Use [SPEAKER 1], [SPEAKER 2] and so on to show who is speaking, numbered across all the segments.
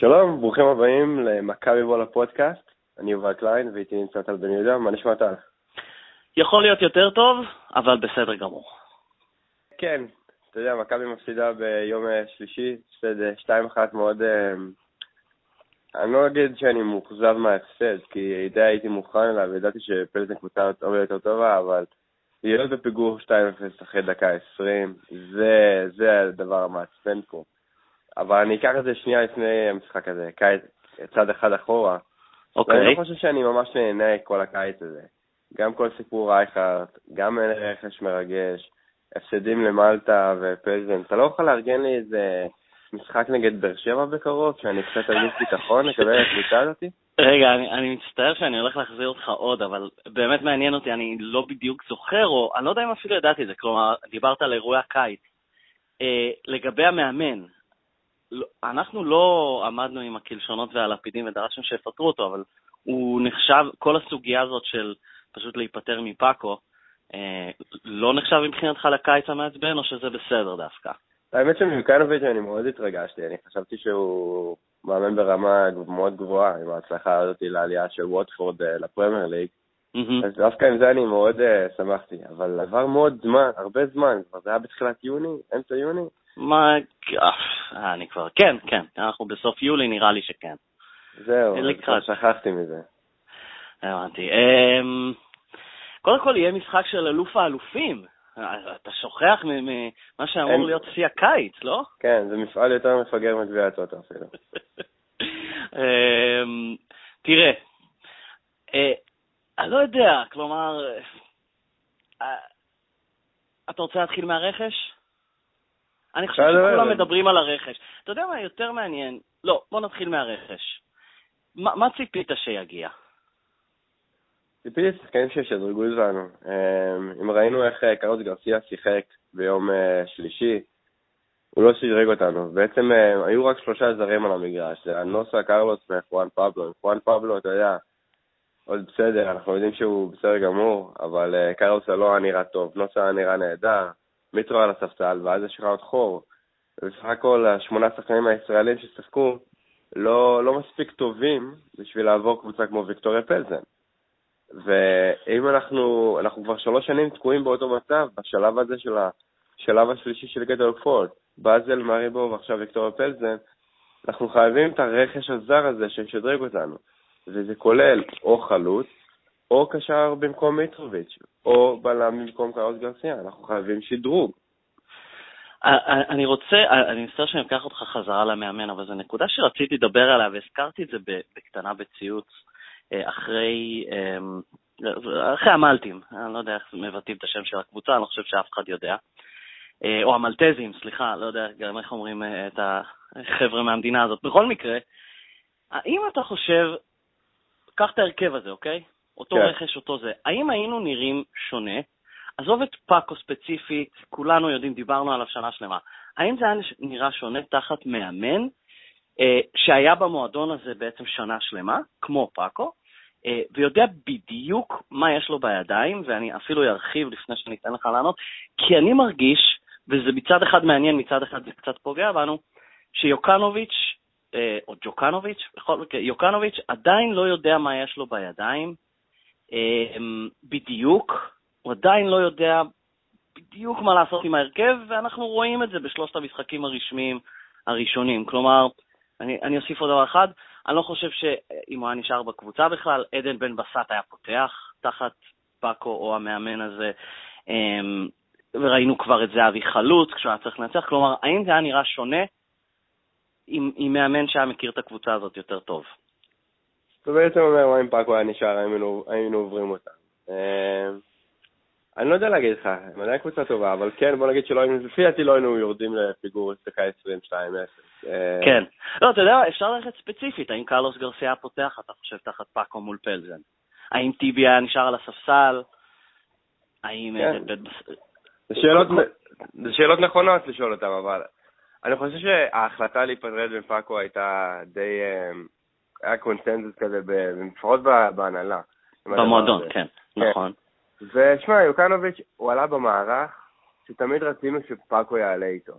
[SPEAKER 1] שלום, ברוכים הבאים למכבי בול הפודקאסט. אני יובל קליין ואיתי נמצא טל בן יהודה, מה נשמע טל?
[SPEAKER 2] יכול להיות יותר טוב, אבל בסדר גמור.
[SPEAKER 1] כן, אתה יודע, מכבי מפסידה ביום אה, שלישי, הפסד 2-1 מאוד... אה, אני לא אגיד שאני מאוכזב מההפסד, כי די הייתי מוכן אליו, ידעתי שפלזן קבוצה הרבה יותר טובה, אבל להיות בפיגור 2-0 אחרי דקה 20, זה, זה הדבר המעצבן פה. אבל אני אקח את זה שנייה לפני המשחק הזה, קיץ, צד אחד אחורה.
[SPEAKER 2] אוקיי.
[SPEAKER 1] אני לא חושב שאני ממש נהנה כל הקיץ הזה. גם כל סיפור רייכרט, גם רכש מרגש, הפסדים למלטה ופלזן. אתה לא יכול לארגן לי איזה משחק נגד באר שבע בקרוב, שאני קצת ארגיש ביטחון לקבל את הקבוצה הזאתי?
[SPEAKER 2] רגע, אני, אני מצטער שאני הולך להחזיר אותך עוד, אבל באמת מעניין אותי, אני לא בדיוק זוכר, או אני לא יודע אם אפילו ידעתי את זה, כלומר, דיברת על אירועי הקיץ. אה, לגבי המאמן, אנחנו לא עמדנו עם הקלשונות והלפידים ודרשנו שיפטרו אותו, אבל הוא נחשב, כל הסוגיה הזאת של פשוט להיפטר מפאקו, אה, לא נחשב מבחינתך לקיץ המעצבן, או שזה בסדר דווקא?
[SPEAKER 1] האמת שמקנוביץ' אני מאוד התרגשתי, אני חשבתי שהוא מאמן ברמה מאוד גבוהה, עם ההצלחה הזאת לעלייה של ווטפורד אה, לפרמייר ליג.
[SPEAKER 2] Mm-hmm.
[SPEAKER 1] אז דווקא עם זה אני מאוד uh, שמחתי, אבל עבר מאוד זמן, הרבה זמן, כבר זה היה בתחילת יוני, אמצע יוני.
[SPEAKER 2] מה, אה, אני כבר, כן, כן, אנחנו בסוף יולי, נראה לי שכן.
[SPEAKER 1] זהו, כבר. שכחתי מזה.
[SPEAKER 2] הבנתי. אמ, קודם כל יהיה משחק של אלוף האלופים. אתה שוכח ממה שאמור
[SPEAKER 1] אין-
[SPEAKER 2] להיות שיא הקיץ, לא?
[SPEAKER 1] כן, זה מפעל יותר מפגר מגביע הטוטו אפילו.
[SPEAKER 2] אמ, תראה, אה, אני לא יודע, כלומר, אה, אתה רוצה להתחיל מהרכש? אני חושב שכולם. מדברים על הרכש. אתה יודע מה יותר מעניין? לא, בוא נתחיל מהרכש. מה מה ציפית שיגיע?
[SPEAKER 1] ציפיתי שחקנים שישדרגו אותנו. אמ, אם ראינו איך אה, קרלוס גרסיה שיחק ביום אה, שלישי, הוא לא שדרג אותנו. בעצם אה, היו רק שלושה זרים על המגרש, זה הנוסה, קרלוס וחואן פבלו. עם חואן פבלו, אתה יודע, עוד בסדר, אנחנו יודעים שהוא בסדר גמור, אבל קרלוס לא היה נראה טוב, נוסה היה נראה נהדר, מיטרו על הספסל, ואז יש לך עוד חור. ובסך הכל השמונה שחקנים הישראלים ששיחקו לא, לא מספיק טובים בשביל לעבור קבוצה כמו ויקטוריה פלזן. ואם אנחנו, אנחנו כבר שלוש שנים תקועים באותו מצב, בשלב הזה של השלב השלישי של ליגת האלופות, באזל, מאריבור ועכשיו ויקטוריה פלזן, אנחנו חייבים את הרכש הזר הזה שישדרג אותנו. וזה כולל או חלוץ, או קשר במקום מיטרוביץ', או בלם במקום קאוס גרסיה. אנחנו חייבים שדרוג.
[SPEAKER 2] אה, אני רוצה, אני מצטער שאני אקח אותך חזרה למאמן, אבל זו נקודה שרציתי לדבר עליה, והזכרתי את זה בקטנה בציוץ, אה, אחרי, אמ, אחרי המלטים, אני לא יודע איך מבטאים את השם של הקבוצה, אני לא חושב שאף אחד יודע. אה, או המלטזים, סליחה, לא יודע גם איך אומרים אה, את החבר'ה מהמדינה הזאת. בכל מקרה, האם אתה חושב, קח את ההרכב הזה, אוקיי? אותו
[SPEAKER 1] כן.
[SPEAKER 2] רכש, אותו זה. האם היינו נראים שונה? עזוב את פאקו ספציפית, כולנו יודעים, דיברנו עליו שנה שלמה. האם זה היה נראה שונה תחת מאמן אה, שהיה במועדון הזה בעצם שנה שלמה, כמו פאקו, אה, ויודע בדיוק מה יש לו בידיים, ואני אפילו ארחיב לפני שאני אתן לך לענות, כי אני מרגיש, וזה מצד אחד מעניין, מצד אחד זה קצת פוגע בנו, שיוקנוביץ', אה, או ג'וקנוביץ', בכל מקרה, יוקנוביץ' עדיין לא יודע מה יש לו בידיים בדיוק, הוא עדיין לא יודע בדיוק מה לעשות עם ההרכב, ואנחנו רואים את זה בשלושת המשחקים הרשמיים הראשונים. כלומר, אני, אני אוסיף עוד דבר אחד, אני לא חושב שאם הוא היה נשאר בקבוצה בכלל, עדן בן בסט היה פותח תחת פאקו או המאמן הזה, אמ, וראינו כבר את זהבי חלוץ כשהוא היה צריך לנצח. כלומר, האם זה היה נראה שונה עם, עם מאמן שהיה מכיר את הקבוצה הזאת יותר טוב?
[SPEAKER 1] אתה בעצם אומר, מה אם פאקו היה נשאר, היינו, היינו עוברים אותה. אה, אני לא יודע להגיד לך, הם עדיין קבוצה טובה, אבל כן, בוא נגיד שלא היינו, לפי דעתי לא היינו יורדים לפיגור דקה 22-0. אה,
[SPEAKER 2] כן. לא, אתה יודע, אפשר ללכת ספציפית, האם קרלוס גרסיה פותח, אתה חושב, תחת פאקו מול פלזן? האם טיבי היה נשאר על הספסל? האם...
[SPEAKER 1] כן.
[SPEAKER 2] אה, בס-
[SPEAKER 1] זה שאלות, נכונות לשאול אותם, אבל אני חושב שההחלטה להיפרד מפאקו הייתה די, אה, היה קונצנזוס כזה, לפחות בהנהלה.
[SPEAKER 2] במועדון. כן,
[SPEAKER 1] כן.
[SPEAKER 2] נכון.
[SPEAKER 1] ושמע, יוקנוביץ', הוא עלה במערך שתמיד רצינו שפאקו יעלה איתו.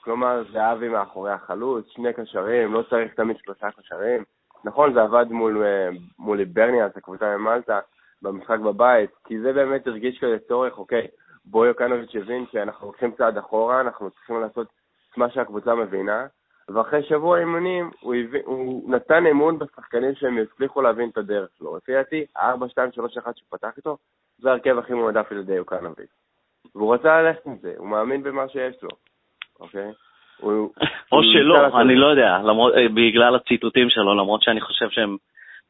[SPEAKER 1] כלומר, זהבי מאחורי החלוץ, שני קשרים, לא צריך תמיד שלושה קשרים. נכון, זה עבד מול, אה, מול ליברניאס, הקבוצה ממלטה, במשחק בבית, כי זה באמת הרגיש כזה צורך, אוקיי, בוי יוקנוביץ' הבין שאנחנו לוקחים צעד אחורה, אנחנו צריכים לעשות את מה שהקבוצה מבינה, ואחרי שבוע אימונים הוא, הבין, הוא נתן אמון בשחקנים שהם יצליחו להבין את הדרך שלו. לפי דעתי, 4, 2, 3, 1 שהוא פתח איתו, זה ההרכב הכי מועדף על ידי יוקנוביץ'. והוא רצה ללכת עם זה, הוא מאמין במה שיש לו, אוקיי?
[SPEAKER 2] או שלא, אני לא יודע, למרות, אה, בגלל הציטוטים שלו, למרות שאני חושב שהם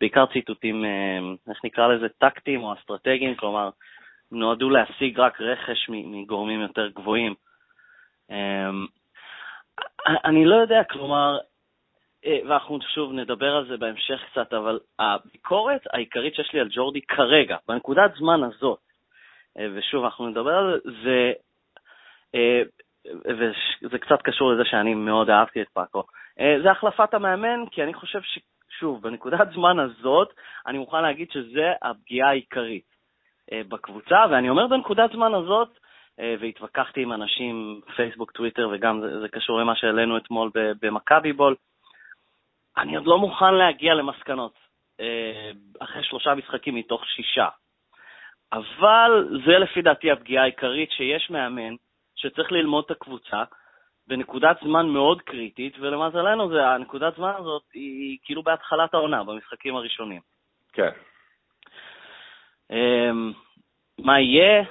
[SPEAKER 2] בעיקר ציטוטים, אה, איך נקרא לזה, טקטיים או אסטרטגיים, כלומר, נועדו להשיג רק רכש מגורמים יותר גבוהים. אמ, אני לא יודע, כלומר, אה, ואנחנו שוב נדבר על זה בהמשך קצת, אבל הביקורת העיקרית שיש לי על ג'ורדי כרגע, בנקודת זמן הזאת, ושוב, אנחנו נדבר על זה, זה וזה קצת קשור לזה שאני מאוד אהבתי את פאקו, אה, זה החלפת המאמן, כי אני חושב ששוב, בנקודת זמן הזאת, אני מוכן להגיד שזה הפגיעה העיקרית אה, בקבוצה, ואני אומר בנקודת זמן הזאת, אה, והתווכחתי עם אנשים, פייסבוק, טוויטר, וגם זה, זה קשור למה שהעלינו אתמול במכבי בול, אני עוד לא מוכן להגיע למסקנות אחרי שלושה משחקים מתוך שישה. אבל זה לפי דעתי הפגיעה העיקרית, שיש מאמן שצריך ללמוד את הקבוצה בנקודת זמן מאוד קריטית, ולמזלנו זה, הנקודת זמן הזאת היא כאילו בהתחלת העונה, במשחקים הראשונים.
[SPEAKER 1] כן.
[SPEAKER 2] Um, מה יהיה?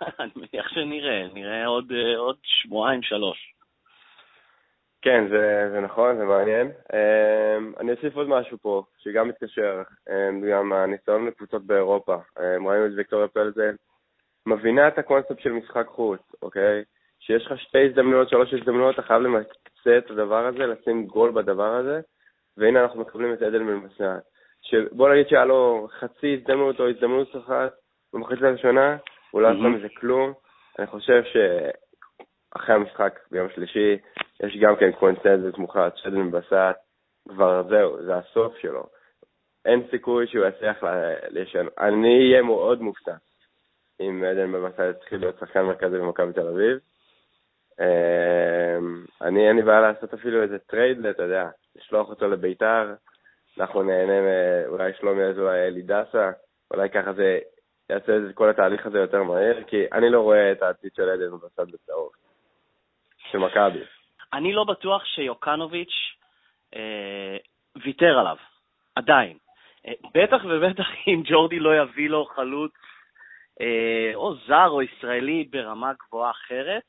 [SPEAKER 2] אני מניח שנראה, נראה עוד, עוד שבועיים, שלוש.
[SPEAKER 1] כן, זה, זה נכון, זה מעניין. Um, אני אוסיף עוד משהו פה, שגם מתקשר, um, גם הניסיון לקבוצות באירופה. Um, ראינו את ויקטוריה פלזן, מבינה את הקונספט של משחק חוץ, אוקיי? שיש לך שתי הזדמנויות, שלוש הזדמנויות, אתה חייב למקצה את הדבר הזה, לשים גול בדבר הזה, והנה אנחנו מקבלים את עדן מלמסע. בוא נגיד שהיה לו חצי הזדמנות או הזדמנות אחת במחצית הראשונה, הוא לא עשה מזה כלום. אני חושב שאחרי המשחק ביום שלישי, יש גם כן קונסנזוס מוחלט, שעדן מבסט, כבר זהו, זה הסוף שלו. אין סיכוי שהוא יצליח לשנות. אני אהיה מאוד מופתע אם עדן בן בסט יתחיל להיות שחקן מרכזי במכבי תל אביב. אמ, אני, אין לי בעיה לעשות אפילו איזה trade, אתה יודע, לשלוח אותו לביתר, אנחנו נהנה, אולי שלומי אזולאי אלי דסה, אולי ככה זה יעשה את כל התהליך הזה יותר מהר, כי אני לא רואה את העתיד של עדן בן בסט בצהוב, של מכבי.
[SPEAKER 2] אני לא בטוח שיוקנוביץ' אה, ויתר עליו, עדיין. אה, בטח ובטח אם ג'ורדי לא יביא לו חלוץ אה, או זר או ישראלי ברמה גבוהה אחרת.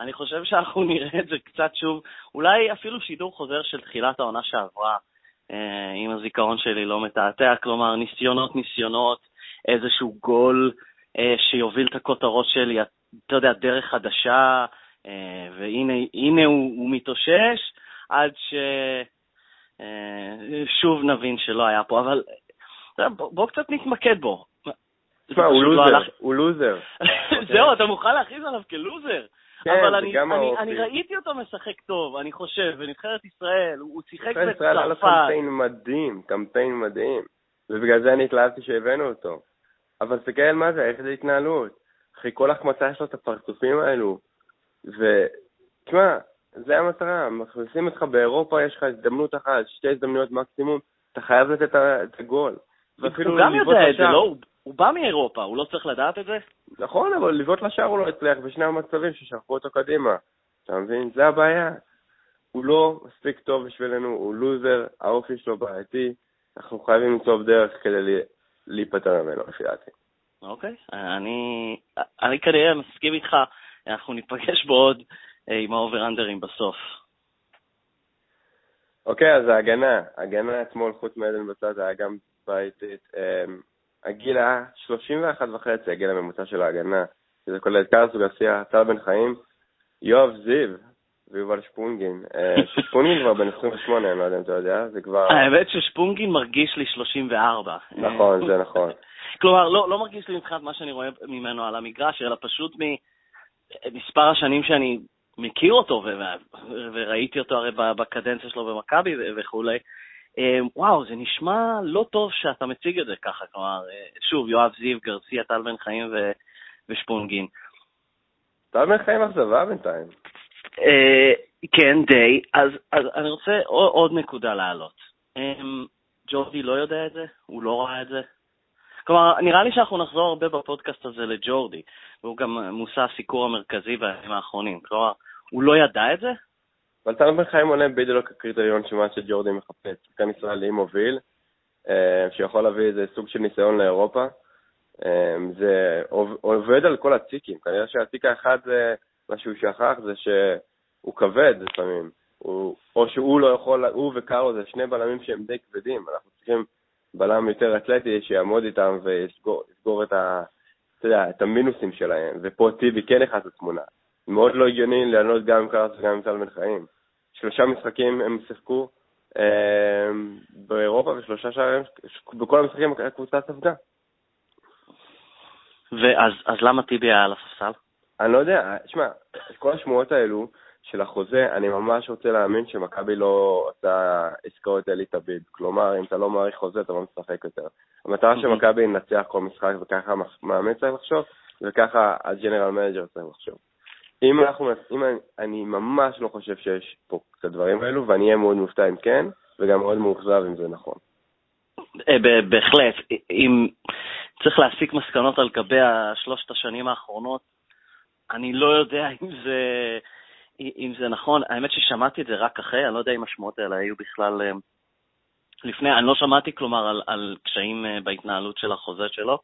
[SPEAKER 2] אני חושב שאנחנו נראה את זה קצת שוב, אולי אפילו שידור חוזר של תחילת העונה שעברה, אה, אם הזיכרון שלי לא מתעתע, כלומר ניסיונות ניסיונות, איזשהו גול אה, שיוביל את הכותרות שלי, אתה יודע, דרך חדשה, והנה הוא, הוא מתאושש, עד ששוב נבין שלא היה פה, אבל בוא, בוא קצת נתמקד בו.
[SPEAKER 1] תשמע, הוא לא לוזר, הוא לוזר.
[SPEAKER 2] זהו, אתה מוכן להכריז עליו כלוזר? כן, אבל אני, אני, אני ראיתי אותו משחק טוב, אני חושב, בנבחרת ישראל, הוא שיחק בצרפת. נבחרת ישראל היה לו
[SPEAKER 1] קמפיין מדהים, קמפיין מדהים, ובגלל זה אני התלהבתי שהבאנו אותו. אבל תסתכל מה זה, איך זה התנהלות. אחרי כל החמצה יש לו את הפרצופים האלו. ותשמע, זה המטרה, מכניסים אותך באירופה, יש לך הזדמנות אחת, שתי הזדמנויות מקסימום, אתה חייב לתת את הגול.
[SPEAKER 2] הוא גם יודע את זה, לא? הוא בא מאירופה, הוא לא צריך לדעת את זה?
[SPEAKER 1] נכון, אבל לבעוט לשער הוא לא הצליח בשני המצבים ששלחו אותו קדימה. אתה מבין? זה הבעיה. הוא לא מספיק טוב בשבילנו, הוא לוזר, האופי שלו בעייתי, אנחנו חייבים למצוא דרך כדי להיפטר ממנו, לפי דעתי.
[SPEAKER 2] אוקיי, אני, אני כנראה מסכים איתך, אנחנו ניפגש בו עוד אה, עם ה over-under ים בסוף.
[SPEAKER 1] אוקיי, אז ההגנה, ההגנה אתמול, חוץ מעדן בן בסט, היה גם בעייתית. אמ, הגיל היה 31 וחצי, הגיל הממוצע של ההגנה, שזה כולל את קרלוס גרסיה, טל בן חיים, יואב זיו ויובל שפונגין. אה, שפונגין כבר בן 28, אני לא יודע אם אתה יודע, זה כבר...
[SPEAKER 2] האמת ששפונגין מרגיש לי 34.
[SPEAKER 1] נכון, זה נכון.
[SPEAKER 2] כלומר, לא, לא מרגיש לי מבחינת מה שאני רואה ממנו על המגרש, אלא פשוט ממספר השנים שאני מכיר אותו, וראיתי אותו הרי בקדנציה שלו במכבי וכולי. אמ, וואו, זה נשמע לא טוב שאתה מציג את זה ככה, כלומר, אה, שוב, יואב זיו, גרסיה, טל בן חיים ו... ושפונגין.
[SPEAKER 1] טל בן חיים אכזבה בינתיים.
[SPEAKER 2] אה, כן, די. אז, אז אני רוצה עוד, עוד נקודה להעלות. Um, ג'ורדי לא יודע את זה? הוא לא ראה את זה? כלומר, נראה לי שאנחנו נחזור הרבה בפודקאסט הזה לג'ורדי, והוא גם מושא הסיקור המרכזי בימים האחרונים. כלומר, הוא לא ידע את זה?
[SPEAKER 1] אבל טל בן חיים עונה בדיוק הקריטריון שמה שג'ורדי מחפש. שחקן ישראלי מוביל, אה, שיכול להביא איזה סוג של ניסיון לאירופה. אה, זה עובד על כל הציקים. כנראה שהציק האחד זה, מה שהוא שכח זה שהוא כבד לפעמים. הוא, או שהוא לא יכול, הוא וקארו זה שני בלמים שהם די כבדים. אנחנו צריכים בלם יותר אתלטי שיעמוד איתם ויסגור את, ה, יודע, את המינוסים שלהם. ופה טיבי כן נכנס לתמונה. מאוד לא הגיוני לענות גם עם קארס וגם עם טל בן חיים. שלושה משחקים הם שיחקו אה, באירופה ושלושה שערים, בכל המשחקים הקבוצה ספגה.
[SPEAKER 2] ואז אז למה טיבי היה על הספסל?
[SPEAKER 1] אני לא יודע, שמע, כל השמועות האלו של החוזה, אני ממש רוצה להאמין שמכבי לא עושה עסקאות אליטה ביד. כלומר, אם אתה לא מעריך חוזה, אתה לא משחק יותר. המטרה של מכבי היא לנצח כל משחק, וככה המאמן צריך לחשוב, וככה ה general manager צריך לחשוב. אם אנחנו, אם אני, אני ממש לא חושב שיש פה את הדברים האלו, ואני אהיה מאוד מופתע אם כן, וגם מאוד מאוכזב אם זה נכון.
[SPEAKER 2] אה, בהחלט. אם צריך להסיק מסקנות על גבי שלושת השנים האחרונות, אני לא יודע אם זה, אם זה נכון. האמת ששמעתי את זה רק אחרי, אני לא יודע אם השמועות האלה היו בכלל אה, לפני, אני לא שמעתי, כלומר, על, על קשיים אה, בהתנהלות של החוזה שלו,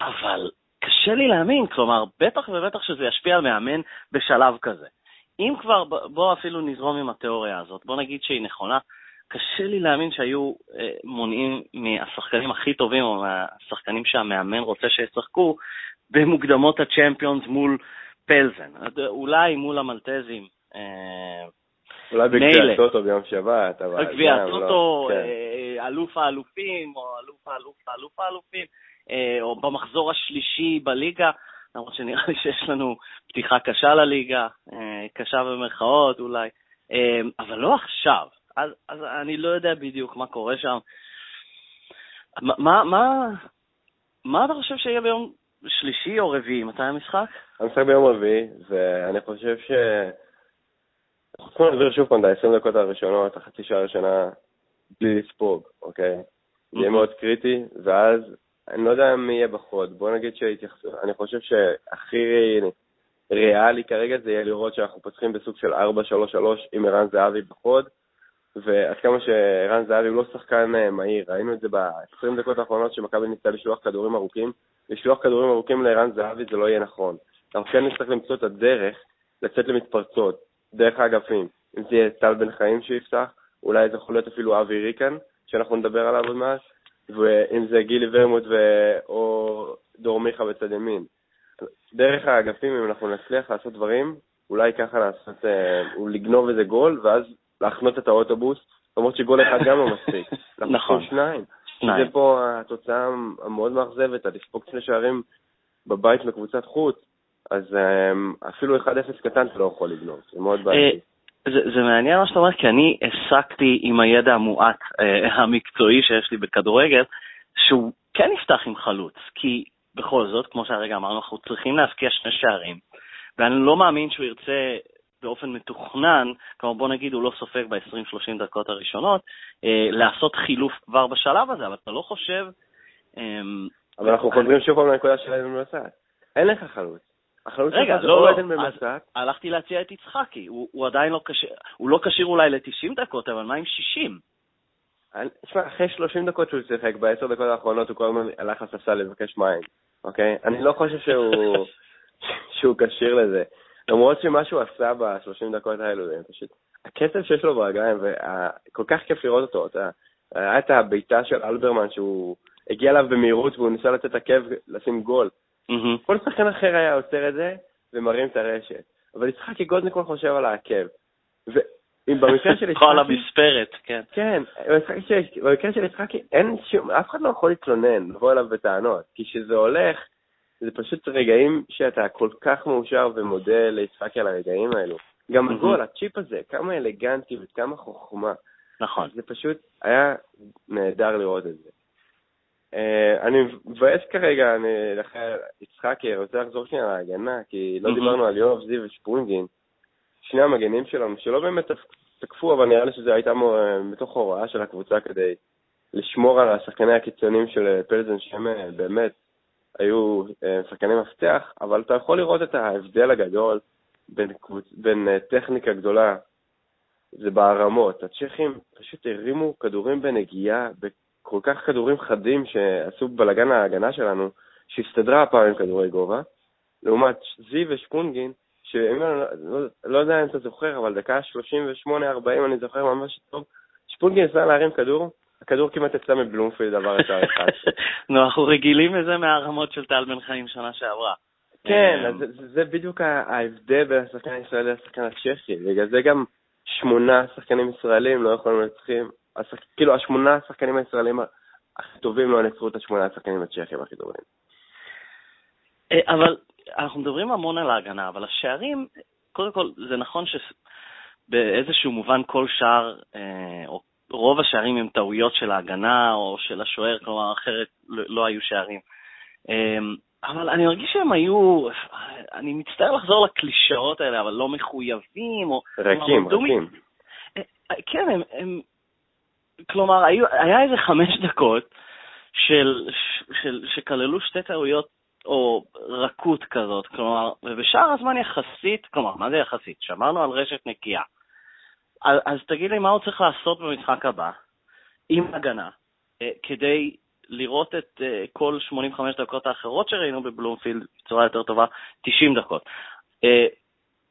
[SPEAKER 2] אבל קשה לי להאמין, כלומר, בטח ובטח שזה ישפיע על מאמן בשלב כזה. אם כבר, בוא אפילו נזרום עם התיאוריה הזאת, בוא נגיד שהיא נכונה, קשה לי להאמין שהיו אה, מונעים מהשחקנים הכי טובים, או מהשחקנים שהמאמן רוצה שישחקו, במוקדמות הצ'מפיונס מול פלזן. אולי מול המלטזים. אה,
[SPEAKER 1] אולי בגביע הטוטו ביום שבת,
[SPEAKER 2] אבל... בגביע הטוטו, כן. אה, אלוף האלופים, או אלוף האלוף האלוף האלופים. אה, או במחזור השלישי בליגה, למרות שנראה לי שיש לנו פתיחה קשה לליגה, אה, קשה במרכאות אולי, אה, אבל לא עכשיו. אז, אז אני לא יודע בדיוק מה קורה שם. מה, מה, מה אתה חושב שיהיה ביום שלישי או רביעי? מתי המשחק?
[SPEAKER 1] המשחק ביום רביעי, ואני חושב ש... אנחנו צריכים להסביר שוב פעם את ה-20 דקות הראשונות, החצי שעה הראשונה, בלי לספוג, אוקיי? זה יהיה מאוד קריטי, ואז אני לא יודע מי יהיה בחוד. בוא נגיד שהתייחסו, אני חושב שהכי ריאלי כרגע זה יהיה לראות שאנחנו פותחים בסוג של 4-3-3 עם ערן זהבי בחוד, ועד כמה שערן זהבי הוא לא שחקן אה, מהיר, ראינו את זה ב-20 דקות האחרונות שמכבי ניסתה לשלוח כדורים ארוכים, לשלוח כדורים ארוכים לערן זהבי זה לא יהיה נכון. אנחנו כן נצטרך למצוא את הדרך לצאת למתפרצות, דרך האגפים. אם זה יהיה טל בן חיים שיפתח, אולי זה יכול להיות אפילו אבי ריקן, שאנחנו נדבר עליו עוד מעט, ואם זה גילי ורמוט ו... או דור מיכה בצד ימין. דרך האגפים, אם אנחנו נצליח לעשות דברים, אולי ככה לעשות, אה, לגנוב איזה גול, ואז להחנות את האוטובוס, למרות שגול אחד גם לא מספיק.
[SPEAKER 2] נכון.
[SPEAKER 1] שניים. זה פה התוצאה המאוד מאכזבת, לספוג שני שערים בבית מקבוצת חוץ, אז אה, אפילו 1-0 קטן אתה לא יכול לגנוב, זה מאוד אה, בעייתי.
[SPEAKER 2] זה, זה מעניין מה שאתה אומר, כי אני הסקתי עם הידע המועט אה, המקצועי שיש לי בכדורגל, שהוא כן יפתח עם חלוץ, כי בכל זאת, כמו שהרגע אמרנו, אנחנו צריכים להפקיע שני שערים, ואני לא מאמין שהוא ירצה באופן מתוכנן, כלומר בוא נגיד הוא לא סופג ב-20-30 דקות הראשונות, אה, לעשות חילוף כבר בשלב הזה, אבל אתה לא חושב...
[SPEAKER 1] אה, אבל אנחנו חוזרים שוב פעם לנקודה של איזה מנסה. אין לך חלוץ.
[SPEAKER 2] רגע, לא, לא, אז הלכתי להציע את יצחקי, הוא, הוא עדיין לא כשיר, הוא לא כשיר אולי ל-90 דקות, אבל מה עם 60?
[SPEAKER 1] תשמע, אחרי 30 דקות שהוא שיחק, בעשר דקות האחרונות הוא כל הזמן הלך לספסל לבקש מים, אוקיי? אני לא חושב שהוא, שהוא כשיר לזה. למרות שמה שהוא עשה ב-30 דקות האלו, זה פשוט, הקצב שיש לו ברגליים, וכל כך כיף לראות אותו, אתה, היה את הבעיטה של אלברמן שהוא הגיע אליו במהירות והוא ניסה לתת עקב לשים גול. Mm-hmm. כל שחקן אחר היה עוצר את זה ומרים את הרשת. אבל יצחקי גוזניקון חושב על העקב. ואם במקרה של יצחקי...
[SPEAKER 2] על המספרת, כן.
[SPEAKER 1] כן, במקרה של יצחקי אין שום, אף אחד לא יכול להתלונן, לבוא אליו בטענות. כי כשזה הולך, זה פשוט רגעים שאתה כל כך מאושר ומודה ליצחקי על הרגעים האלו. גם הגול, הצ'יפ הזה, כמה אלגנטי וכמה חוכמה.
[SPEAKER 2] נכון.
[SPEAKER 1] זה פשוט היה נהדר לראות את זה. אה, אני מבאס כרגע, אני לכן, יצחקי, רוצה לחזור שנייה להגנה, כי לא דיברנו על יואב זיו ושפרונגין, שני המגנים שלנו, שלא באמת תקפו, אבל נראה לי שזה הייתה מתוך הוראה של הקבוצה כדי לשמור על השחקני הקיצוניים של פלזן, שהם באמת היו שחקני מפתח, אבל אתה יכול לראות את ההבדל הגדול בין. בין טכניקה גדולה, זה בערמות. הצ'כים פשוט הרימו כדורים בנגיעה, בכל כך כדורים חדים שעשו בלאגן ההגנה שלנו, שהסתדרה הפעם עם כדורי גובה, לעומת זיו ושפונגין, שאם אני לא, לא יודע אם אתה זוכר, אבל דקה 38-40 אני זוכר ממש טוב, שפונגין ניסה להרים כדור, הכדור כמעט יצא מבלומפילד דבר יותר אחד.
[SPEAKER 2] נו, אנחנו רגילים לזה מהרמות של טל בן חיים שנה שעברה.
[SPEAKER 1] כן, אמ, זה, זה בדיוק ההבדל בין השחקן הישראלי לשחקן הצ'כי, בגלל זה גם שמונה שחקנים ישראלים לא יכולים לנצחים, כאילו השמונה השחקנים הישראלים הכי טובים לא ינצחו את השמונה השחקנים הצ'כים הכי טובים.
[SPEAKER 2] אה, אבל אנחנו מדברים המון על ההגנה, אבל השערים, קודם כל, זה נכון שבאיזשהו מובן כל שער, אה, או רוב השערים הם טעויות של ההגנה או של השוער, כלומר, אחרת לא, לא היו שערים. אה, אבל אני מרגיש שהם היו, אני מצטער לחזור לקלישאות האלה, אבל לא מחויבים, או...
[SPEAKER 1] ריקים, ריקים.
[SPEAKER 2] כן, הם, הם כלומר, היו, היה איזה חמש דקות של, של, שכללו שתי טעויות או רכות כזאת, כלומר, ובשאר הזמן יחסית, כלומר, מה זה יחסית? שמרנו על רשת נקייה. אז, תגיד לי מה הוא צריך לעשות במשחק הבא, עם הגנה, אה, כדי לראות את אה, כל 85 דקות האחרות שראינו בבלומפילד בצורה יותר טובה, 90 דקות. אה,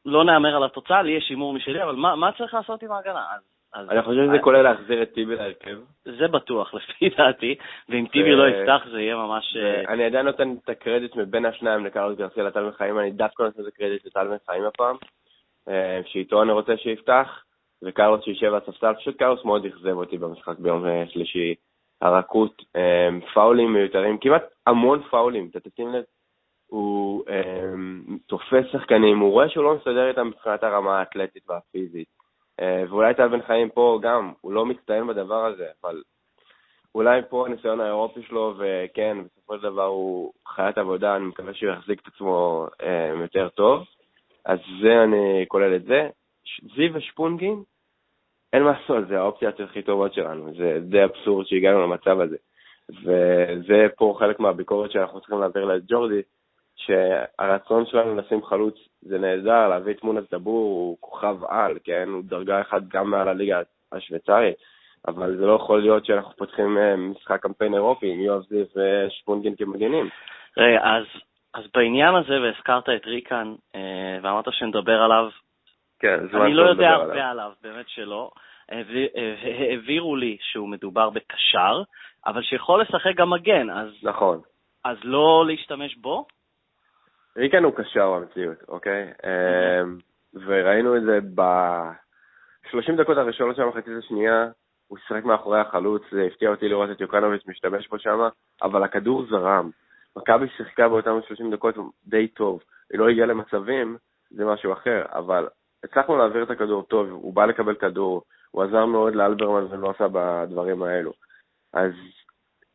[SPEAKER 2] לא נהמר על התוצאה, לי יש הימור משלי, אבל מה, מה צריך לעשות עם ההגנה? אז
[SPEAKER 1] אז אני חושב שזה כולל להחזיר את טיבי להרכב.
[SPEAKER 2] זה בטוח, לפי דעתי, ואם טיבי לא יפתח זה יהיה ממש...
[SPEAKER 1] אני עדיין נותן את הקרדיט מבין השניים לקרלוס גרסיה לטל מחיים, אני דווקא נותן את הקרדיט לטל מחיים הפעם, שאיתו אני רוצה שיפתח, וקרלוס שישב על הספסל, פשוט קרלוס מאוד אכזב אותי במשחק ביום שלישי. הרכות, פאולים מיותרים, כמעט המון פאולים, אתה תשים לב, הוא תופס שחקנים, הוא רואה שהוא לא מסתדר איתם מבחינת הרמה האתלטית והפיזית. אה, ואולי טל בן חיים פה גם, הוא לא מצטיין בדבר הזה, אבל אולי פה הניסיון האירופי שלו, וכן, בסופו של דבר הוא חיית עבודה, אני מקווה שהוא יחזיק את עצמו אה, יותר טוב. אז זה, אני כולל את זה. זיו ושפונגין, אין מה לעשות, זה האופציות הכי טובות שלנו. זה די אבסורד שהגענו למצב הזה. וזה פה חלק מהביקורת שאנחנו צריכים להעביר לג'ורדי, שהרצון שלנו לשים חלוץ זה נהדר, להביא את מונס דבור, הוא כוכב על, כן? הוא דרגה אחת גם מעל הליגה השוויצרית, אבל זה לא יכול להיות שאנחנו פותחים אה, משחק קמפיין אירופי עם יואב זיו ושפונגין כמגנים.
[SPEAKER 2] רגע, אז, אז בעניין הזה, והזכרת את ריקן, אה, ואמרת שנדבר עליו,
[SPEAKER 1] כן, זמן
[SPEAKER 2] אני לא יודע הרבה עליו, באמת שלא. העבירו לי שהוא מדובר בקשר, אבל שיכול לשחק גם מגן, אז...
[SPEAKER 1] נכון.
[SPEAKER 2] אז לא להשתמש בו?
[SPEAKER 1] ריקן הוא קשר במציאות, אוקיי? אמ, וראינו את זה ב-30 דקות הראשונות של המחצית השנייה, הוא שיחק מאחורי החלוץ, זה הפתיע אותי לראות את יוקנוביץ' משתמש בו שם, אבל הכדור זרם. מכבי שיחקה באותם 30 דקות די טוב. היא לא הגיעה למצבים, זה משהו אחר, אבל הצלחנו להעביר את הכדור טוב, הוא בא לקבל כדור, הוא עזר מאוד לאלברמן ולא עשה בדברים האלו. אז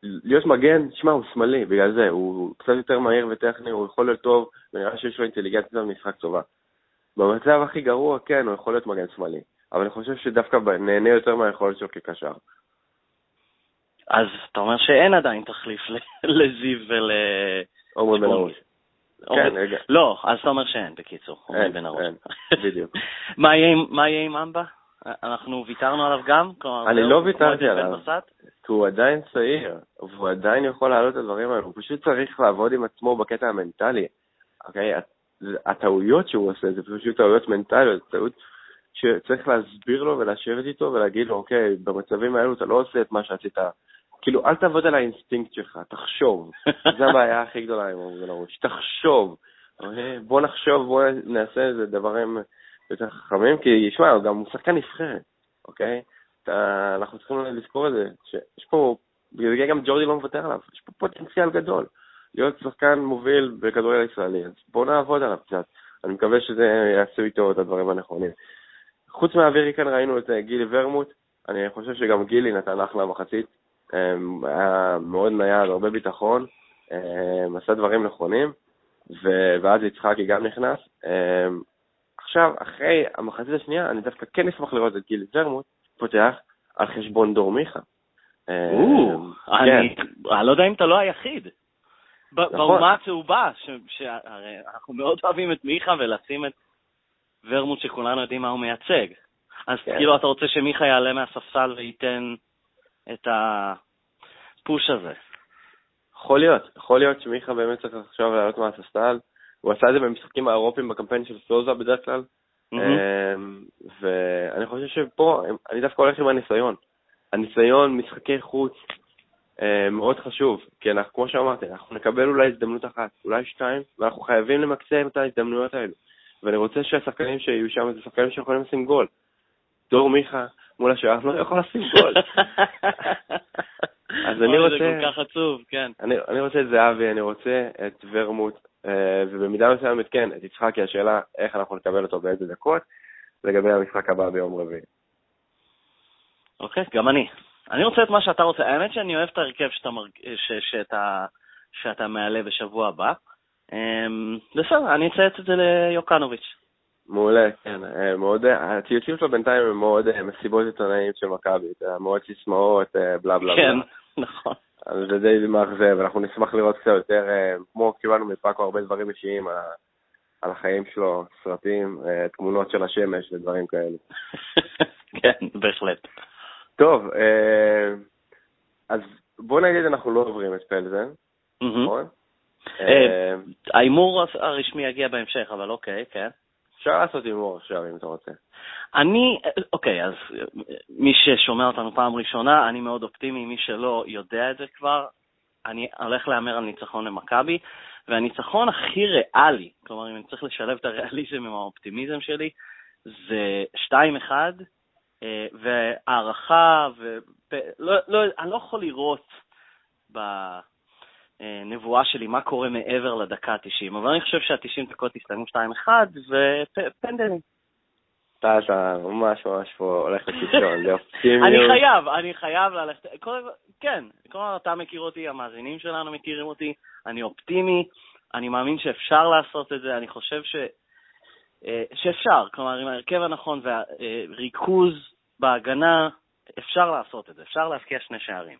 [SPEAKER 1] להיות מגן, שמע, הוא שמאלי, בגלל זה, הוא קצת יותר מהיר וטכני, הוא יכול להיות טוב, ונראה שיש לו אינטליגנציה ומשחק טובה. במצב הכי גרוע, כן, הוא יכול להיות מגן שמאלי, אבל אני חושב שדווקא נהנה יותר מהיכולת שלו כקשר.
[SPEAKER 2] אז אתה אומר שאין עדיין תחליף לזיו ול...
[SPEAKER 1] עומרי בן ארוש.
[SPEAKER 2] כן, רגע. לא, אז אתה אומר שאין, בקיצור, עומרי בן.
[SPEAKER 1] אין, בדיוק.
[SPEAKER 2] מה יהיה עם אמבה? אנחנו ויתרנו עליו גם?
[SPEAKER 1] אני לא ויתרתי עליו, כי הוא עדיין צעיר, והוא עדיין יכול לעלות את הדברים האלה, הוא פשוט צריך לעבוד עם עצמו בקטע המנטלי, אוקיי? הטעויות שהוא עושה זה פשוט טעויות מנטליות, טעות שצריך להסביר לו ולשבת איתו ולהגיד לו, אוקיי, במצבים האלו אתה לא עושה את מה שעשית. כאילו, אל תעבוד על האינסטינקט שלך, תחשוב. זו הבעיה הכי גדולה עם אורגן הראש, תחשוב. אוקיי? בוא נחשוב, בוא נעשה איזה דברים יותר חכמים, כי שמע, הוא גם שחקן נבחרת, אוקיי? אתה, אנחנו צריכים לזכור את זה, שיש פה, בגלל זה גם ג'ורדי לא מוותר עליו, יש פה פוטנציאל גדול. להיות שחקן מוביל בכדורגל הישראלי, אז בואו נעבוד עליו קצת. אני מקווה שזה יעשו איתו את הדברים הנכונים. חוץ מהאווירי כאן ראינו את אה, גילי ורמוט, אני חושב שגם גילי נתן אחלה מחצית, היה מאוד נייד, הרבה ביטחון, אמ, עשה דברים נכונים, ואז יצחקי גם נכנס. אמ, עכשיו, אחרי המחצית השנייה, אני דווקא כן אשמח לראות את גיל ורמוט פותח על חשבון דור מיכה. כן.
[SPEAKER 2] אני לא יודע אם אתה לא היחיד.
[SPEAKER 1] נכון.
[SPEAKER 2] באומה הצהובה, שהרי אנחנו מאוד אוהבים את מיכה ולשים את ורמוט שכולנו יודעים מה הוא מייצג. אז
[SPEAKER 1] כן.
[SPEAKER 2] כאילו אתה רוצה שמיכה יעלה מהספסל וייתן את הפוש הזה.
[SPEAKER 1] יכול להיות, יכול להיות שמיכה באמת צריך עכשיו לעלות מהספסל. הוא עשה את זה במשחקים האירופיים בקמפיין של סוזה בדרך כלל. אמ, ואני חושב שפה, אני דווקא הולך עם הניסיון. הניסיון, משחקי חוץ, אה, מאוד חשוב, כי אנחנו, כמו שאמרתי, אנחנו נקבל אולי הזדמנות אחת, אולי שתיים, ואנחנו חייבים למקסם את ההזדמנויות האלו. ואני רוצה שהשחקנים שיהיו שם זה שחקנים שיכולים לשים גול. דור מיכה מול השער לא יכול לשים גול. אז אני
[SPEAKER 2] אוי, זה
[SPEAKER 1] רוצה-
[SPEAKER 2] כל כך עצוב, כן.
[SPEAKER 1] אני, אני רוצה את זהבי, אני רוצה את ורמוט, אה, ובמידה מסוימת כן, את יצחקי, השאלה איך אנחנו נקבל אותו באיזה דקות, לגבי המשחק הבא ביום רביעי.
[SPEAKER 2] אוקיי, גם אני. אני רוצה את מה שאתה רוצה. האמת שאני אוהב את ההרכב שאתה, מרג... ש... שאתה... שאתה מעלה בשבוע הבא. אמ, בסדר, אני אציית את זה ליוקנוביץ'.
[SPEAKER 1] מעולה, כן. אה, מאוד, אה, הציוצים שלו בינתיים הם מאוד אה, מסיבות עיתונאים של מכבי, מאוד סיסמאות, אה, בלה בלה
[SPEAKER 2] כן,
[SPEAKER 1] בלה.
[SPEAKER 2] נכון.
[SPEAKER 1] זה די מאכזב, אנחנו נשמח לראות קצת יותר, כמו קיבלנו מפאקו הרבה דברים אישיים על, החיים שלו, סרטים, תמונות של השמש ודברים כאלה.
[SPEAKER 2] כן, בהחלט.
[SPEAKER 1] טוב, אז בוא נגיד אנחנו לא עוברים את פלזן. נכון?
[SPEAKER 2] ההימור הרשמי יגיע בהמשך, אבל אוקיי, כן.
[SPEAKER 1] אפשר לעשות הימור עכשיו אם אתה רוצה.
[SPEAKER 2] אני, אוקיי, אז מי ששומע אותנו פעם ראשונה, אני מאוד אופטימי, מי שלא יודע את זה כבר, אני הולך להמר על ניצחון למכבי, והניצחון הכי ריאלי, כלומר, אם אני צריך לשלב את הריאליזם עם האופטימיזם שלי, זה 2-1, אה, והערכה, ו... לא, לא, אני לא יכול לראות בנבואה שלי מה קורה מעבר לדקה ה-90, אבל אני חושב שה-90 דקות יסתיימו 2-1, ופנדלים.
[SPEAKER 1] אתה, אתה ממש ממש פה הולך לקיצון, זה אופטימיות.
[SPEAKER 2] אני חייב, אני חייב ללכת, כן, כלומר, אתה מכיר אותי, המאזינים שלנו מכירים אותי, אני אופטימי, אני מאמין שאפשר לעשות את זה, אני חושב ש... אה, שאפשר, כלומר, עם ההרכב הנכון והריכוז בהגנה, אפשר לעשות את זה, אפשר להבקיע שני שערים.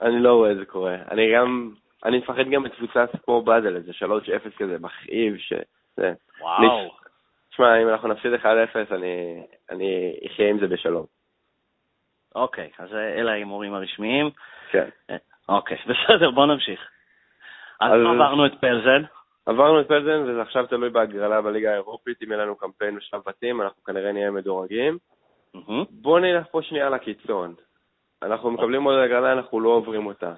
[SPEAKER 1] אני לא רואה את זה קורה. אני גם, אני מפחד גם מקבוצה כמו באזל, איזה 3-0 כזה, מכאיב, ש... זה.
[SPEAKER 2] וואו.
[SPEAKER 1] תשמע, אם אנחנו נפסיד 1-0, אני, אני אחיה עם זה בשלום.
[SPEAKER 2] אוקיי, אז אלה ההימורים הרשמיים.
[SPEAKER 1] כן.
[SPEAKER 2] אוקיי, בסדר, בוא נמשיך. אז
[SPEAKER 1] אז-
[SPEAKER 2] עברנו את פלזן.
[SPEAKER 1] עברנו את פלזן, וזה עכשיו תלוי בהגרלה בליגה האירופית. אם יהיה לנו קמפיין בשלב בתים, אנחנו כנראה נהיה מדורגים.
[SPEAKER 2] מהמם.
[SPEAKER 1] בואו נלך פה שנייה לקיצון. אנחנו מקבלים עוד הגרלה, אנחנו לא עוברים אותה.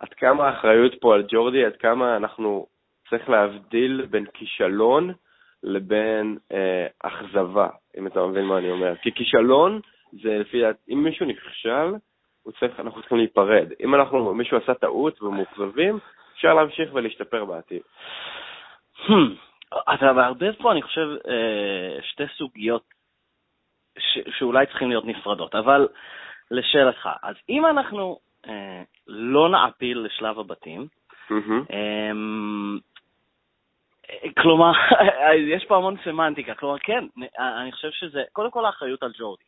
[SPEAKER 1] עד כמה האחריות פה על ג'ורדי, עד כמה אנחנו צריך להבדיל בין כישלון לבין אה, אכזבה, אם אתה מבין מה אני אומר. כי כישלון זה לפי דעת, אם מישהו נכשל, צריך, אנחנו צריכים להיפרד. אם אנחנו, מישהו עשה טעות ומאוכזבים, אפשר להמשיך ולהשתפר בעתיד.
[SPEAKER 2] Hmm, אתה מערבב פה, אני חושב, אה, שתי סוגיות ש- שאולי צריכים להיות נפרדות, אבל לשאלתך, אז אם אנחנו אה, לא נעפיל לשלב הבתים. אמ, אה, כלומר, יש פה המון סמנטיקה. כלומר, כן, אני חושב שזה, קודם כל האחריות על ג'ורדי.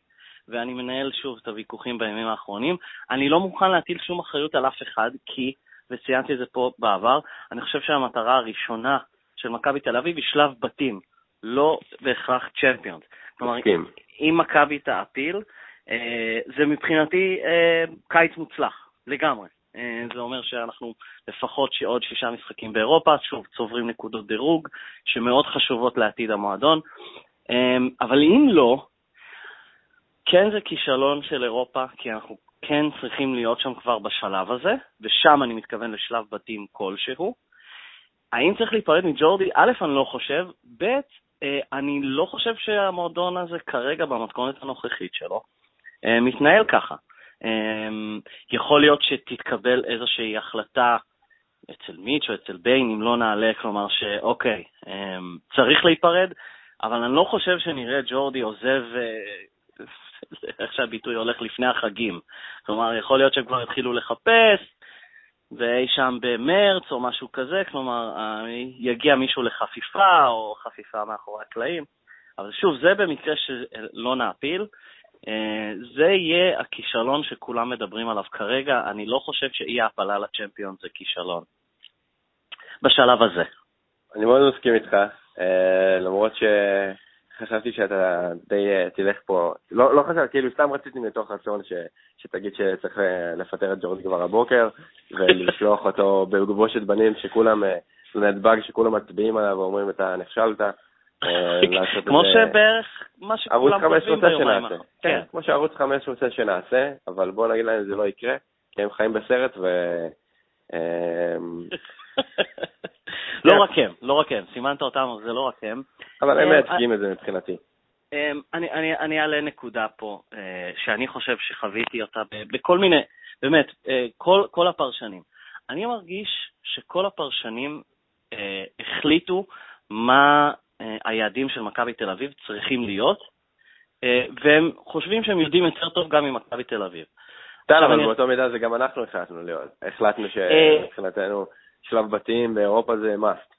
[SPEAKER 2] ואני מנהל שוב את הוויכוחים בימים האחרונים. אני לא מוכן להטיל שום אחריות על אף אחד, כי, וציינתי את זה פה בעבר, אני חושב שהמטרה הראשונה של מכבי תל אביב היא שלב בתים, לא בהכרח צ'מפיונס. כלומר. אם מכבי תעפיל, אה, זה מבחינתי אה, קיץ מוצלח, לגמרי. אה, זה אומר שאנחנו לפחות עוד שישה משחקים באירופה, שוב, צוברים נקודות דירוג, שמאוד חשובות לעתיד המועדון. אה, אבל אם לא, כן זה כישלון של אירופה, כי אנחנו כן צריכים להיות שם כבר בשלב הזה, ושם אני מתכוון לשלב בתים כלשהו. האם צריך להיפרד מג'ורדי? א', אני לא חושב, ב', אה, אני לא חושב שהמועדון הזה כרגע, במתכונת הנוכחית שלו, אה, מתנהל ככה. אה, יכול להיות שתתקבל איזושהי החלטה אצל מיץ' או אצל ביין, אם לא נעלה, כלומר שאוקיי, אה, צריך להיפרד, אבל אני לא חושב שנראה ג'ורדי עוזב, אה, איך שהביטוי הולך לפני החגים. כלומר, יכול להיות שהם כבר התחילו לחפש, ואי שם במרץ או משהו כזה, כלומר, אה, יגיע מישהו לחפיפה או חפיפה מאחורי הקלעים. אבל שוב, זה במקרה שלא נעפיל. אה, זה יהיה הכישלון שכולם מדברים עליו כרגע. אני לא חושב שאי העפלה לצ'מפיון זה כישלון. בשלב הזה.
[SPEAKER 1] אני מאוד מסכים איתך, אה, למרות שחשבתי שאתה די אה, תלך פה, לא, לא חשבתי, כאילו סתם רציתי מתוך רצון ש, שתגיד שצריך לפטר את ג'ורדי כבר הבוקר, ולשלוח אותו בגבושת בנים שכולם, לנתב"ג שכולם מצביעים עליו ואומרים אתה נכשלת.
[SPEAKER 2] כמו שבערך מה שכולם כותבים ביומיים
[SPEAKER 1] האחרונים. כן, כמו שערוץ 5 רוצה שנעשה, אבל בוא נגיד להם זה לא יקרה, כי הם חיים בסרט ו...
[SPEAKER 2] אמ, לא רק הם, לא רק הם, סימנת אותם, זה לא רק הם.
[SPEAKER 1] אבל הם מייצגים את זה מבחינתי.
[SPEAKER 2] אמ, אני אעלה נקודה פה, אה, שאני חושב שחוויתי אותה בכל מיני, באמת, אה, כל הפרשנים. אני מרגיש שכל הפרשנים אה, החליטו מה היעדים של מכבי תל אביב צריכים להיות, והם חושבים שהם יודעים יותר טוב גם ממכבי תל אביב.
[SPEAKER 1] טל, אבל באותו מידה זה גם אנחנו החלטנו להיות. החלטנו שמבחינתנו שלב בתים באירופה זה must.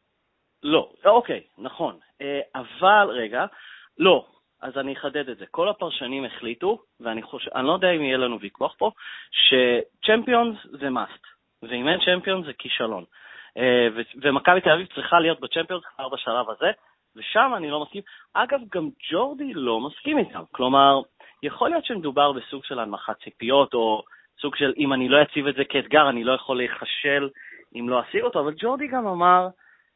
[SPEAKER 2] לא, אוקיי, נכון. אה, אבל, רגע, לא, אז אני אחדד את זה. כל הפרשנים החליטו, ואני חושב, אני לא יודע אם יהיה לנו ויכוח פה, שצ'מפיונס זה must, ואם אין צ'מפיונס זה כישלון. אה, ומכבי תל אביב צריכה להיות בצ'מפיונס כבר בשלב הזה, ושם אני לא מסכים. אגב, גם ג'ורדי לא מסכים איתם. כלומר, יכול להיות שמדובר בסוג של הנמכת ציפיות, או סוג של אם אני לא אציב את זה כאתגר, אני לא יכול להיכשל אם לא אשיג אותו, אבל ג'ורדי גם אמר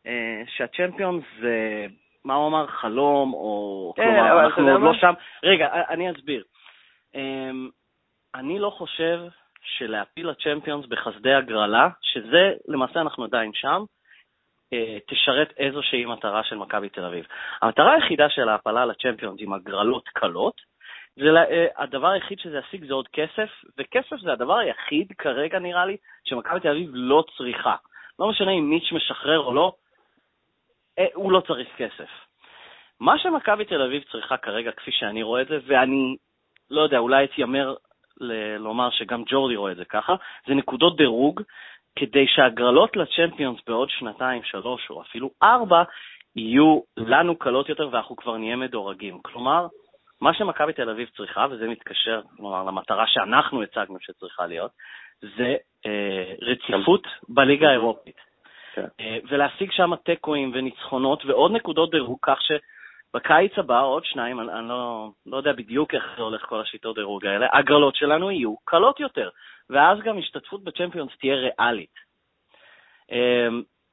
[SPEAKER 2] אה, שהצ'מפיון זה, מה הוא אמר, חלום, או כן, כלומר, אנחנו עוד לא שם. רגע, אני אסביר. אה, אני לא חושב שלהפיל לצ'מפיונס בחסדי הגרלה, שזה, למעשה אנחנו עדיין שם, אה, תשרת איזושהי מטרה של מכבי תל אביב. המטרה היחידה של ההפלה לצ'מפיונס עם הגרלות קלות, זה אה, הדבר היחיד שזה ישיג זה עוד כסף, וכסף זה הדבר היחיד כרגע, נראה לי, שמכבי תל אביב לא צריכה. לא משנה אם מיץ' משחרר או לא, אה, הוא לא צריך כסף. מה שמכבי תל אביב צריכה כרגע, כפי שאני רואה את זה, ואני לא יודע, אולי אתיימר ל- לומר שגם ג'ורדי רואה את זה ככה, זה נקודות דירוג, כדי שהגרלות לצ'מפיונס בעוד שנתיים, שלוש או אפילו ארבע, יהיו לנו קלות יותר ואנחנו כבר נהיה מדורגים. כלומר, מה שמכבי תל אביב צריכה, וזה מתקשר, כלומר, למטרה שאנחנו הצגנו שצריכה להיות, זה אה, רציפות בליגה האירופית. כן. אה, ולהשיג שם תיקואים וניצחונות ועוד נקודות דירוג, כך שבקיץ הבא עוד שניים, אני, אני לא, לא יודע בדיוק איך זה הולך כל השיטות דירוג האלה, הגרלות שלנו יהיו קלות יותר, ואז גם השתתפות בצ'מפיונס תהיה ריאלית. אה,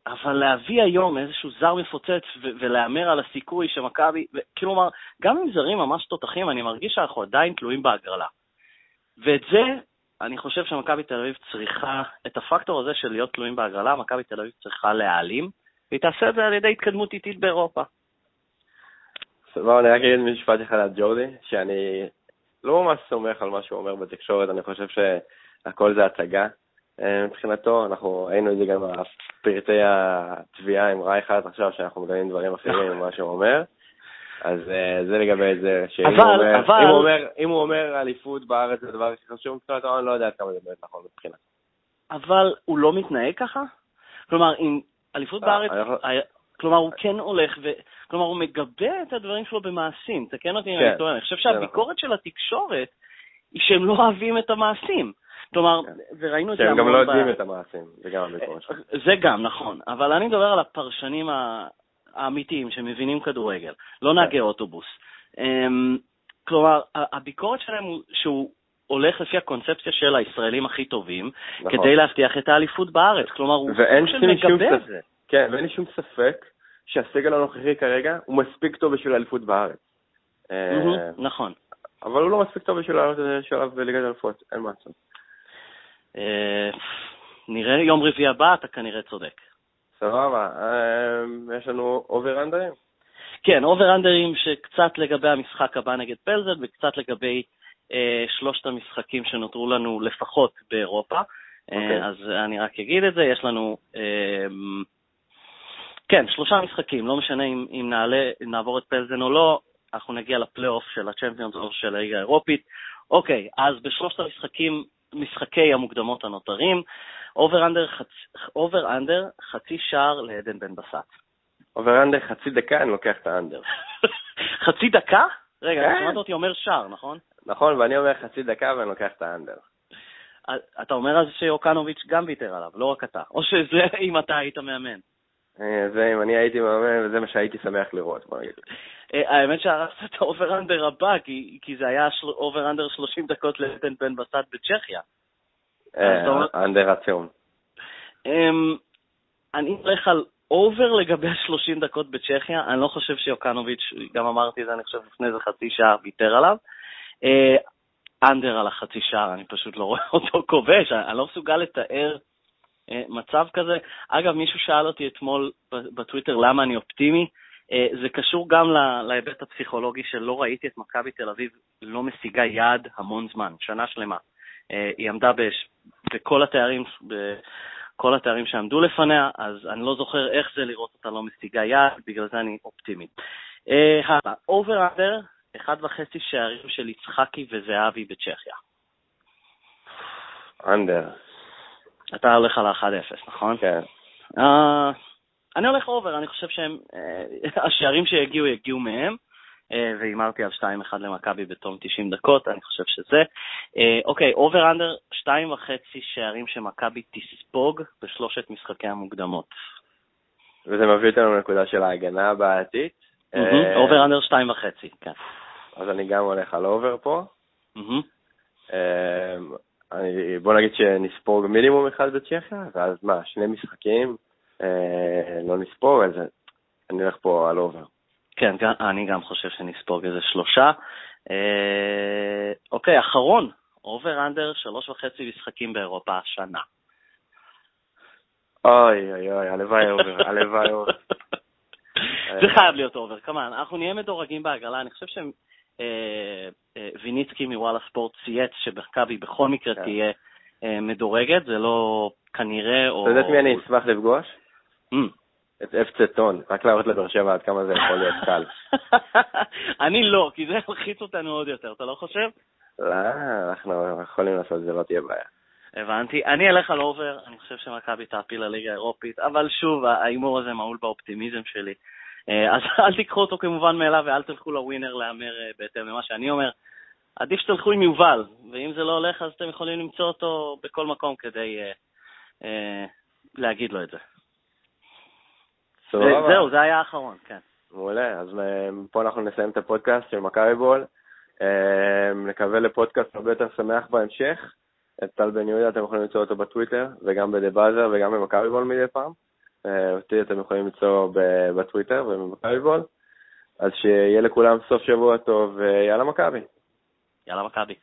[SPEAKER 2] אבל להביא היום איזשהו זר מפוצץ ולהמר על הסיכוי שמכבי, כלומר, גם עם זרים ממש תותחים, אני מרגיש שאנחנו עדיין תלויים בהגרלה. ואת זה, אני חושב שמכבי תל אביב צריכה, את הפקטור הזה של להיות תלויים בהגרלה, מכבי תל אביב צריכה להעלים, והיא תעשה את זה על ידי התקדמות איטית באירופה.
[SPEAKER 1] סבבה, אני רק אגיד משפט אחד על ג'ורדי, שאני לא ממש סומך על מה שהוא אומר בתקשורת, אני חושב שהכל זה הצגה. אה, מבחינתו, אנחנו היינו את זה גם בפרטי התביעה עם רייכרד עכשיו, שאנחנו מגלים דברים אחרים ממה שהוא אומר. אז uh, זה לגבי זה, שאם אבל, הוא, אומר, אבל... אם הוא, אומר, אם הוא אומר אליפות בארץ זה הדבר הכי חשוב מבחינתו, אני לא יודע כמה זה באמת נכון מבחינתו.
[SPEAKER 2] אבל הוא לא מתנהג ככה? כלומר, אם אליפות אה, בארץ, היה, כלומר, הוא כן הולך, ו... כלומר, הוא מגבה את הדברים שלו במעשים, תקן אותי אם אני כן, טועה, אני חושב נכון. שהביקורת של התקשורת היא שהם לא אוהבים את המעשים. כלומר, כן. וראינו את זה
[SPEAKER 1] המון... שהם גם לא יודעים את המעשים, זה גם הביקורת שלהם.
[SPEAKER 2] זה גם, נכון. אבל אני מדבר על הפרשנים האמיתיים שמבינים כדורגל, לא כן. נהגי אוטובוס. אמ, כלומר, הביקורת שלהם הוא שהוא הולך לפי הקונספציה של הישראלים הכי טובים, נכון. כדי להבטיח את האליפות בארץ. כלומר, הוא סוג של מגבה את זה.
[SPEAKER 1] כן, ואין לי שום ספק שהסגל הנוכחי כרגע הוא מספיק טוב בשביל האליפות בארץ.
[SPEAKER 2] אה, נכון.
[SPEAKER 1] אבל הוא לא מספיק טוב בשביל לעלות שלב בליגת אלפות, אין מה לעשות.
[SPEAKER 2] אה, נראה יום רביעי הבא, אתה כנראה צודק.
[SPEAKER 1] סבבה, אה, יש לנו over-under ים?
[SPEAKER 2] כן, over-under ים שקצת לגבי המשחק הבא נגד פלזן וקצת לגבי אה, שלושת המשחקים שנותרו לנו לפחות באירופה. Okay. אה, אוקיי. אז אני רק אגיד את זה, יש לנו, אה, כן, שלושה משחקים, לא משנה אם, אם, נעלה, אם נעבור את פלזן או לא, אנחנו נגיע לפלייאוף של הצ'מפיונס או של הליגה האירופית. אוקיי, אז בשלושת המשחקים משחקי המוקדמות הנותרים, over-under חצ... over חצי שער לעדן בן בסט.
[SPEAKER 1] over-under חצי דקה, אני לוקח את ה under.
[SPEAKER 2] חצי דקה? רגע,
[SPEAKER 1] כן.
[SPEAKER 2] שמעת אותי אומר שער, נכון?
[SPEAKER 1] נכון, ואני אומר חצי דקה ואני לוקח את ה under.
[SPEAKER 2] אתה אומר אז שיוקנוביץ' גם ויתר עליו, לא רק אתה. או שזה אם אתה היית מאמן.
[SPEAKER 1] אה, זה אם אני הייתי מאמן, וזה מה שהייתי שמח לראות, בוא נגיד.
[SPEAKER 2] אה, האמת שהרסת את ה over-under הבא, כי, כי זה היה over-under 30 דקות לעדן בן בסט בצ'כיה.
[SPEAKER 1] אה, האנדר עצום.
[SPEAKER 2] אמ, אני הולך על אובר לגבי 30 דקות בצ'כיה, אני לא חושב שיוקנוביץ', גם אמרתי את זה, אני חושב לפני איזה חצי שעה, ויתר עליו. אנדר על החצי שער, אני פשוט לא רואה אותו כובש, אני לא מסוגל לתאר מצב כזה. אגב, מישהו שאל אותי אתמול בטוויטר למה אני אופטימי. אה, זה קשור גם להיבט הפסיכולוגי שלא ראיתי את מכבי תל אביב לא משיגה יעד המון זמן, שנה שלמה. אה, היא עמדה בכל התארים, בכל התארים שעמדו לפניה, אז אני לא זוכר איך זה לראות אותה לא משיגה יעד, בגלל זה אני אופטימי. אה, הלאה, over under, אחד וחצי שערים של יצחקי וזהבי בצ'כיה.
[SPEAKER 1] under,
[SPEAKER 2] אתה הולך על ה-1-0, נכון?
[SPEAKER 1] כן.
[SPEAKER 2] אה, אני הולך over, אני חושב שהם, אה, השערים שיגיעו יגיעו מהם, אה, והימרתי על 2-1 למכבי בתום 90 דקות, אני חושב שזה. אוקיי, over under, 2.5 שערים שמכבי תספוג בשלושת משחקי המוקדמות.
[SPEAKER 1] וזה מביא אותנו לנקודה של ההגנה הבעייתית.
[SPEAKER 2] over under 2.5, כן.
[SPEAKER 1] אז אני גם הולך על over פה. אה, בוא נגיד שנספוג מינימום אחד בצ'כיה, ואז מה, שני משחקים אה, לא נספוג, אז אני הולך פה על over.
[SPEAKER 2] כן, אני גם חושב שנספוג איזה שלושה. אה, אוקיי, אחרון, over under, שלוש וחצי משחקים באירופה השנה.
[SPEAKER 1] אוי אוי אוי, הלוואי over, הלוואי over.
[SPEAKER 2] זה חייב להיות over, כמובן. אנחנו נהיה מדורגים בהגרלה, אני חושב שוויניצקי מוואלה ספורט צייץ שמכבי בכל מקרה
[SPEAKER 1] כן.
[SPEAKER 2] תהיה אה, מדורגת, זה לא כנראה או...
[SPEAKER 1] אתה יודע את מי אני אשמח לפגוש? את אפצה טון, רק לעלות לבאר שבע עד כמה זה יכול להיות קל.
[SPEAKER 2] אני לא, כי זה ילחיץ אותנו עוד יותר, אתה לא חושב?
[SPEAKER 1] לא, אנחנו יכולים לעשות, זה לא תהיה בעיה.
[SPEAKER 2] הבנתי. אני אלך על אובר, אני חושב שמכבי תעפיל לליגה האירופית, אבל שוב, ההימור הזה מעול באופטימיזם שלי. אה, אז אל תיקחו אותו כמובן מאליו ואל תלכו לווינר להמר אה, בהתאם למה שאני אומר. עדיף שתלכו עם יובל, ואם זה לא הולך אז אתם יכולים למצוא אותו בכל מקום כדי אה, אה, להגיד לו את זה.
[SPEAKER 1] סבבה.
[SPEAKER 2] זהו, זה היה האחרון, כן.
[SPEAKER 1] מעולה, אז אה, פה אנחנו נסיים את הפודקאסט של מכבי בול. נקווה לפודקאסט הרבה יותר שמח בהמשך. את טל בן יהודה אתם יכולים למצוא אותו בטוויטר, וגם בדה באזר וגם במכבי בול מדי פעם. אה, אותי אתם יכולים למצוא בטוויטר ובמכבי בול. אז שיהיה לכולם סוף שבוע טוב, ויאללה מכבי.
[SPEAKER 2] יאללה מכבי.